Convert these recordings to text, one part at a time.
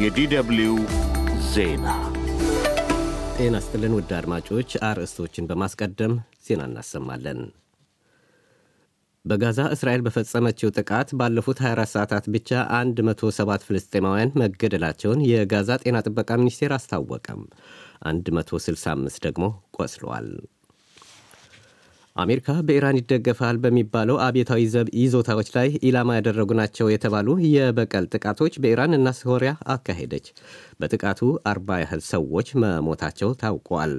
የዲደብልዩ ዜና ጤና ስጥልን ውድ አድማጮች፣ አርዕስቶችን በማስቀደም ዜና እናሰማለን። በጋዛ እስራኤል በፈጸመችው ጥቃት ባለፉት 24 ሰዓታት ብቻ 107 ፍልስጤማውያን መገደላቸውን የጋዛ ጤና ጥበቃ ሚኒስቴር አስታወቀም። 165 ደግሞ ቆስለዋል። አሜሪካ በኢራን ይደገፋል በሚባለው አብዮታዊ ዘብ ይዞታዎች ላይ ኢላማ ያደረጉ ናቸው የተባሉ የበቀል ጥቃቶች በኢራን እና ሶሪያ አካሄደች። በጥቃቱ አርባ ያህል ሰዎች መሞታቸው ታውቋል።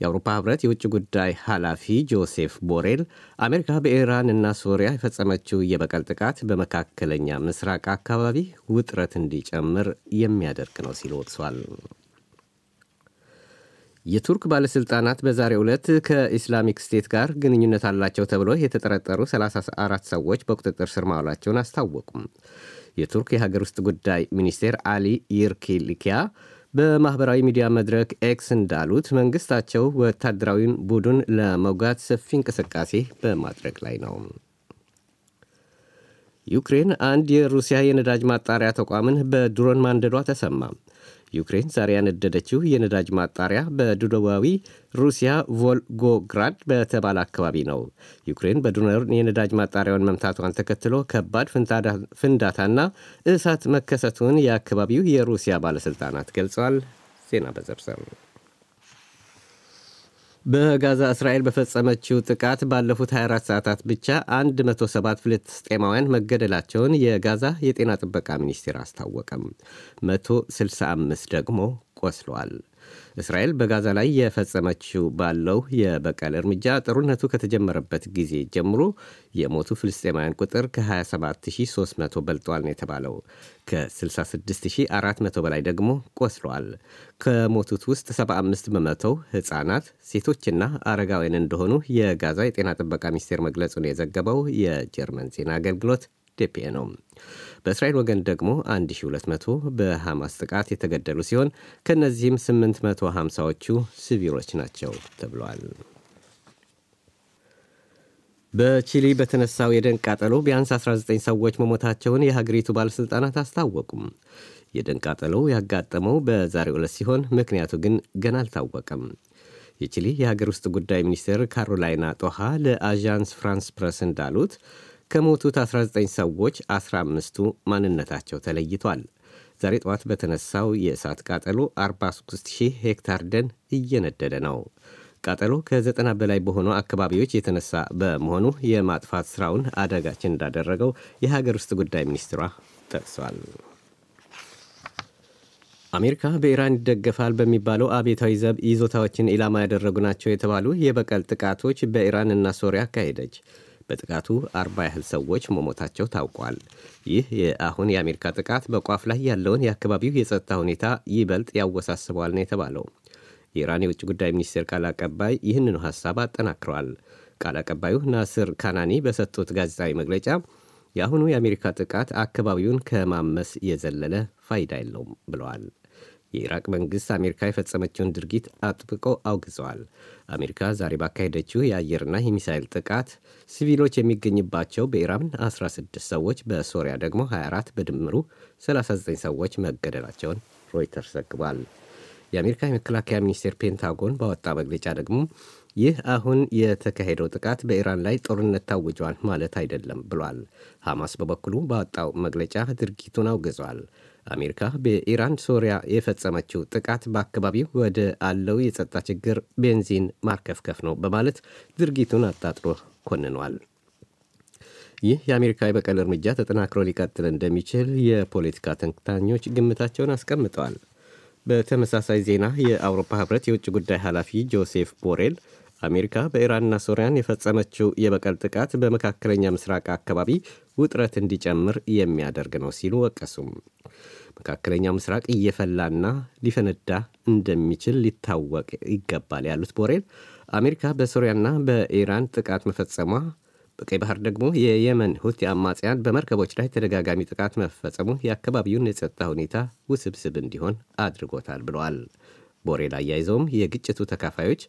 የአውሮፓ ህብረት የውጭ ጉዳይ ኃላፊ ጆሴፍ ቦሬል አሜሪካ በኢራን እና ሶሪያ የፈጸመችው የበቀል ጥቃት በመካከለኛ ምስራቅ አካባቢ ውጥረት እንዲጨምር የሚያደርግ ነው ሲሉ ወቅሷል። የቱርክ ባለሥልጣናት በዛሬው ዕለት ከኢስላሚክ ስቴት ጋር ግንኙነት አላቸው ተብሎ የተጠረጠሩ 34 ሰዎች በቁጥጥር ስር ማዋላቸውን አስታወቁም። የቱርክ የሀገር ውስጥ ጉዳይ ሚኒስቴር አሊ የርሊካያ በማኅበራዊ ሚዲያ መድረክ ኤክስ እንዳሉት መንግሥታቸው ወታደራዊውን ቡድን ለመውጋት ሰፊ እንቅስቃሴ በማድረግ ላይ ነው። ዩክሬን አንድ የሩሲያ የነዳጅ ማጣሪያ ተቋምን በድሮን ማንደዷ ተሰማ። ዩክሬን ዛሬ ያነደደችው የነዳጅ ማጣሪያ በደቡባዊ ሩሲያ ቮልጎግራድ በተባለ አካባቢ ነው። ዩክሬን በድሮን የነዳጅ ማጣሪያውን መምታቷን ተከትሎ ከባድ ፍንዳታና እሳት መከሰቱን የአካባቢው የሩሲያ ባለሥልጣናት ገልጸዋል። ዜና በዝርዝር በጋዛ እስራኤል በፈጸመችው ጥቃት ባለፉት 24 ሰዓታት ብቻ 107 ፍልስጤማውያን መገደላቸውን የጋዛ የጤና ጥበቃ ሚኒስቴር አስታወቀም። 165 ደግሞ ቆስለዋል። እስራኤል በጋዛ ላይ የፈጸመችው ባለው የበቀል እርምጃ ጦርነቱ ከተጀመረበት ጊዜ ጀምሮ የሞቱ ፍልስጤማውያን ቁጥር ከ27300 በልጧል ነው የተባለው። ከ66400 በላይ ደግሞ ቆስለዋል። ከሞቱት ውስጥ 75 በመቶው ሕፃናት፣ ሴቶችና አረጋውያን እንደሆኑ የጋዛ የጤና ጥበቃ ሚኒስቴር መግለጹን የዘገበው የጀርመን ዜና አገልግሎት ዴፒኤ ነው። በእስራኤል ወገን ደግሞ 1200 በሐማስ ጥቃት የተገደሉ ሲሆን ከእነዚህም 850ዎቹ ሲቪሎች ናቸው ተብለዋል። በቺሊ በተነሳው የደን ቃጠሎ ቢያንስ 19 ሰዎች መሞታቸውን የሀገሪቱ ባለሥልጣናት አስታወቁም። የደን ቃጠሎው ያጋጠመው በዛሬው ዕለት ሲሆን ምክንያቱ ግን ገና አልታወቀም። የቺሊ የሀገር ውስጥ ጉዳይ ሚኒስትር ካሮላይና ቶሃ ለአዣንስ ፍራንስ ፕረስ እንዳሉት ከሞቱት 19 ሰዎች 15ቱ ማንነታቸው ተለይቷል። ዛሬ ጠዋት በተነሳው የእሳት ቃጠሎ 43000 ሄክታር ደን እየነደደ ነው። ቃጠሎ ከዘጠና በላይ በሆኑ አካባቢዎች የተነሳ በመሆኑ የማጥፋት ሥራውን አዳጋች እንዳደረገው የሀገር ውስጥ ጉዳይ ሚኒስትሯ ጠቅሷል። አሜሪካ በኢራን ይደገፋል በሚባለው አብዮታዊ ዘብ ይዞታዎችን ኢላማ ያደረጉ ናቸው የተባሉ የበቀል ጥቃቶች በኢራን እና ሶሪያ አካሄደች። በጥቃቱ አርባ ያህል ሰዎች መሞታቸው ታውቋል። ይህ የአሁን የአሜሪካ ጥቃት በቋፍ ላይ ያለውን የአካባቢው የጸጥታ ሁኔታ ይበልጥ ያወሳስበዋል ነው የተባለው። የኢራን የውጭ ጉዳይ ሚኒስቴር ቃል አቀባይ ይህንኑ ሐሳብ አጠናክረዋል። ቃል አቀባዩ ናስር ካናኒ በሰጡት ጋዜጣዊ መግለጫ የአሁኑ የአሜሪካ ጥቃት አካባቢውን ከማመስ የዘለለ ፋይዳ የለውም ብለዋል። የኢራቅ መንግሥት አሜሪካ የፈጸመችውን ድርጊት አጥብቆ አውግዘዋል። አሜሪካ ዛሬ ባካሄደችው የአየርና የሚሳይል ጥቃት ሲቪሎች የሚገኝባቸው በኢራን 16 ሰዎች፣ በሶሪያ ደግሞ 24 በድምሩ 39 ሰዎች መገደላቸውን ሮይተርስ ዘግቧል። የአሜሪካ የመከላከያ ሚኒስቴር ፔንታጎን ባወጣ መግለጫ ደግሞ ይህ አሁን የተካሄደው ጥቃት በኢራን ላይ ጦርነት ታውጇል ማለት አይደለም ብሏል። ሐማስ በበኩሉ ባወጣው መግለጫ ድርጊቱን አውግዟል። አሜሪካ በኢራቅና ሶሪያ የፈጸመችው ጥቃት በአካባቢው ወደ አለው የጸጥታ ችግር ቤንዚን ማርከፍከፍ ነው በማለት ድርጊቱን አጣጥሎ ኮንኗል። ይህ የአሜሪካ የበቀል እርምጃ ተጠናክሮ ሊቀጥል እንደሚችል የፖለቲካ ተንታኞች ግምታቸውን አስቀምጠዋል። በተመሳሳይ ዜና የአውሮፓ ህብረት የውጭ ጉዳይ ኃላፊ ጆሴፍ ቦሬል አሜሪካ በኢራንና ሶሪያን የፈጸመችው የበቀል ጥቃት በመካከለኛ ምስራቅ አካባቢ ውጥረት እንዲጨምር የሚያደርግ ነው ሲሉ ወቀሱም። መካከለኛው ምስራቅ እየፈላና ሊፈነዳ እንደሚችል ሊታወቅ ይገባል ያሉት ቦሬል አሜሪካ በሶሪያና በኢራን ጥቃት መፈጸሟ በቀይ ባህር ደግሞ የየመን ሁቲ አማጽያን በመርከቦች ላይ ተደጋጋሚ ጥቃት መፈጸሙ የአካባቢውን የጸጥታ ሁኔታ ውስብስብ እንዲሆን አድርጎታል ብለዋል። ቦሬል አያይዘውም የግጭቱ ተካፋዮች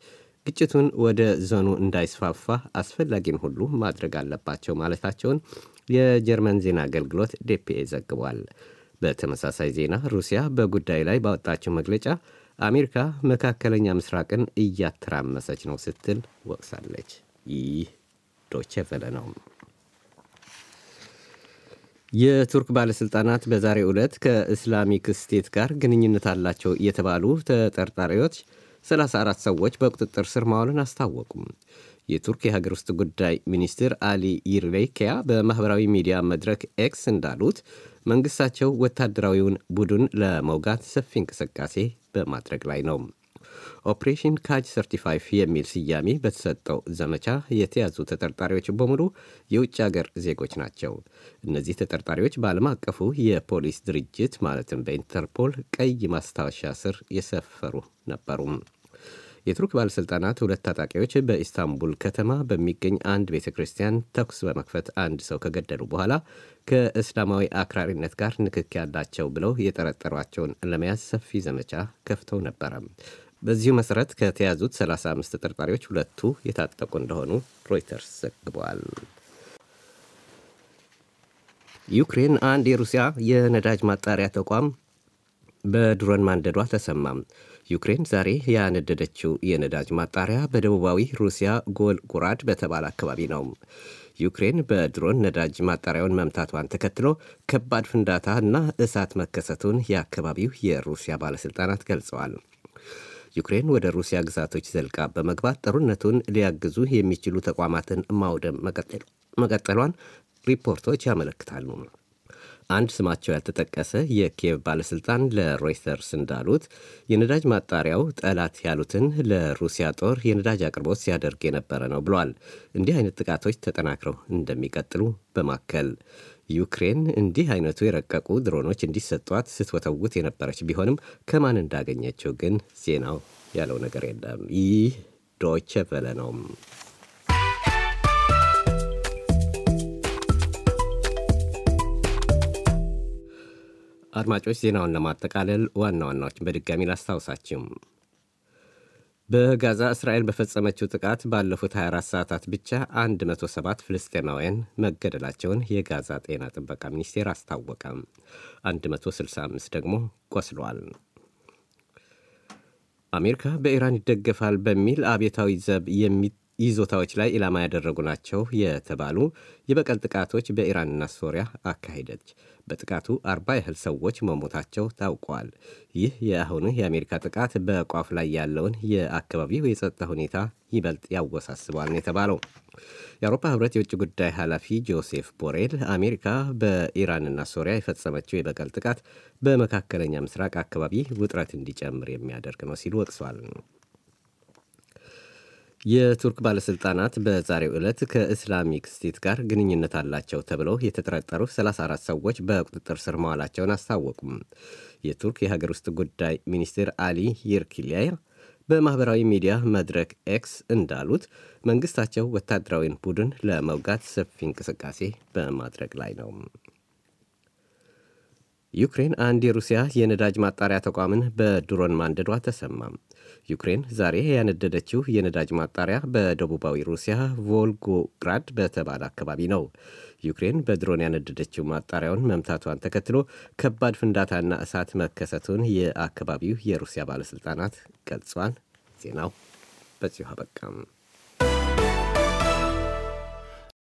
ግጭቱን ወደ ዞኑ እንዳይስፋፋ አስፈላጊን ሁሉ ማድረግ አለባቸው ማለታቸውን የጀርመን ዜና አገልግሎት ዴፒኤ ዘግቧል። በተመሳሳይ ዜና ሩሲያ በጉዳዩ ላይ ባወጣችው መግለጫ አሜሪካ መካከለኛ ምስራቅን እያተራመሰች ነው ስትል ወቅሳለች። ይህ ዶቼ ቬለ ነው። የቱርክ ባለሥልጣናት በዛሬው ዕለት ከእስላሚክ ስቴት ጋር ግንኙነት አላቸው የተባሉ ተጠርጣሪዎች 34 ሰዎች በቁጥጥር ስር ማዋሉን አስታወቁም። የቱርክ የሀገር ውስጥ ጉዳይ ሚኒስትር አሊ የርሊካያ በማኅበራዊ ሚዲያ መድረክ ኤክስ እንዳሉት መንግሥታቸው ወታደራዊውን ቡድን ለመውጋት ሰፊ እንቅስቃሴ በማድረግ ላይ ነው። Operation Cage 35 የሚል ስያሜ በተሰጠው ዘመቻ የተያዙ ተጠርጣሪዎች በሙሉ የውጭ አገር ዜጎች ናቸው። እነዚህ ተጠርጣሪዎች በዓለም አቀፉ የፖሊስ ድርጅት ማለትም በኢንተርፖል ቀይ ማስታወሻ ስር የሰፈሩ ነበሩም። የቱርክ ባለሥልጣናት ሁለት ታጣቂዎች በኢስታንቡል ከተማ በሚገኝ አንድ ቤተ ክርስቲያን ተኩስ በመክፈት አንድ ሰው ከገደሉ በኋላ ከእስላማዊ አክራሪነት ጋር ንክክ ያላቸው ብለው የጠረጠሯቸውን ለመያዝ ሰፊ ዘመቻ ከፍተው ነበረ። በዚሁ መሠረት ከተያዙት 35 ተጠርጣሪዎች ሁለቱ የታጠቁ እንደሆኑ ሮይተርስ ዘግበዋል። ዩክሬን አንድ የሩሲያ የነዳጅ ማጣሪያ ተቋም በድሮን ማንደዷ ተሰማም። ዩክሬን ዛሬ ያነደደችው የነዳጅ ማጣሪያ በደቡባዊ ሩሲያ ጎልጉራድ በተባለ አካባቢ ነው። ዩክሬን በድሮን ነዳጅ ማጣሪያውን መምታቷን ተከትሎ ከባድ ፍንዳታ እና እሳት መከሰቱን የአካባቢው የሩሲያ ባለሥልጣናት ገልጸዋል። ዩክሬን ወደ ሩሲያ ግዛቶች ዘልቃ በመግባት ጦርነቱን ሊያግዙ የሚችሉ ተቋማትን ማውደም መቀጠሏን ሪፖርቶች ያመለክታሉ። አንድ ስማቸው ያልተጠቀሰ የኪየቭ ባለሥልጣን ለሮይተርስ እንዳሉት የነዳጅ ማጣሪያው ጠላት ያሉትን ለሩሲያ ጦር የነዳጅ አቅርቦት ሲያደርግ የነበረ ነው ብሏል። እንዲህ አይነት ጥቃቶች ተጠናክረው እንደሚቀጥሉ በማከል ዩክሬን እንዲህ አይነቱ የረቀቁ ድሮኖች እንዲሰጧት ስትወተውት የነበረች ቢሆንም ከማን እንዳገኘችው ግን ዜናው ያለው ነገር የለም። ይህ ዶይቼ ቬለ ነው። አድማጮች ዜናውን ለማጠቃለል ዋና ዋናዎችን በድጋሚ ላስታውሳችሁ። በጋዛ እስራኤል በፈጸመችው ጥቃት ባለፉት 24 ሰዓታት ብቻ 107 ፍልስጤማውያን መገደላቸውን የጋዛ ጤና ጥበቃ ሚኒስቴር አስታወቀ። 165 ደግሞ ቆስለዋል። አሜሪካ በኢራን ይደገፋል በሚል አብዮታዊ ዘብ ይዞታዎች ላይ ኢላማ ያደረጉ ናቸው የተባሉ የበቀል ጥቃቶች በኢራንና ሶሪያ አካሄደች። በጥቃቱ አርባ ያህል ሰዎች መሞታቸው ታውቋል። ይህ የአሁኑ የአሜሪካ ጥቃት በቋፍ ላይ ያለውን የአካባቢው የጸጥታ ሁኔታ ይበልጥ ያወሳስበዋል ነው የተባለው። የአውሮፓ ሕብረት የውጭ ጉዳይ ኃላፊ ጆሴፍ ቦሬል አሜሪካ በኢራንና ሶሪያ የፈጸመችው የበቀል ጥቃት በመካከለኛ ምስራቅ አካባቢ ውጥረት እንዲጨምር የሚያደርግ ነው ሲሉ ወቅሷል። የቱርክ ባለሥልጣናት በዛሬው ዕለት ከእስላሚክ ስቴት ጋር ግንኙነት አላቸው ተብለው የተጠረጠሩ 34 ሰዎች በቁጥጥር ስር መዋላቸውን አስታወቁም። የቱርክ የሀገር ውስጥ ጉዳይ ሚኒስትር አሊ የርሊካያ በማኅበራዊ ሚዲያ መድረክ ኤክስ እንዳሉት መንግሥታቸው ወታደራዊውን ቡድን ለመውጋት ሰፊ እንቅስቃሴ በማድረግ ላይ ነው። ዩክሬን አንድ የሩሲያ የነዳጅ ማጣሪያ ተቋምን በድሮን ማንደዷ ተሰማም። ዩክሬን ዛሬ ያነደደችው የነዳጅ ማጣሪያ በደቡባዊ ሩሲያ ቮልጎግራድ በተባለ አካባቢ ነው። ዩክሬን በድሮን ያነደደችው ማጣሪያውን መምታቷን ተከትሎ ከባድ ፍንዳታና እሳት መከሰቱን የአካባቢው የሩሲያ ባለሥልጣናት ገልጿል። ዜናው በዚሁ አበቃም።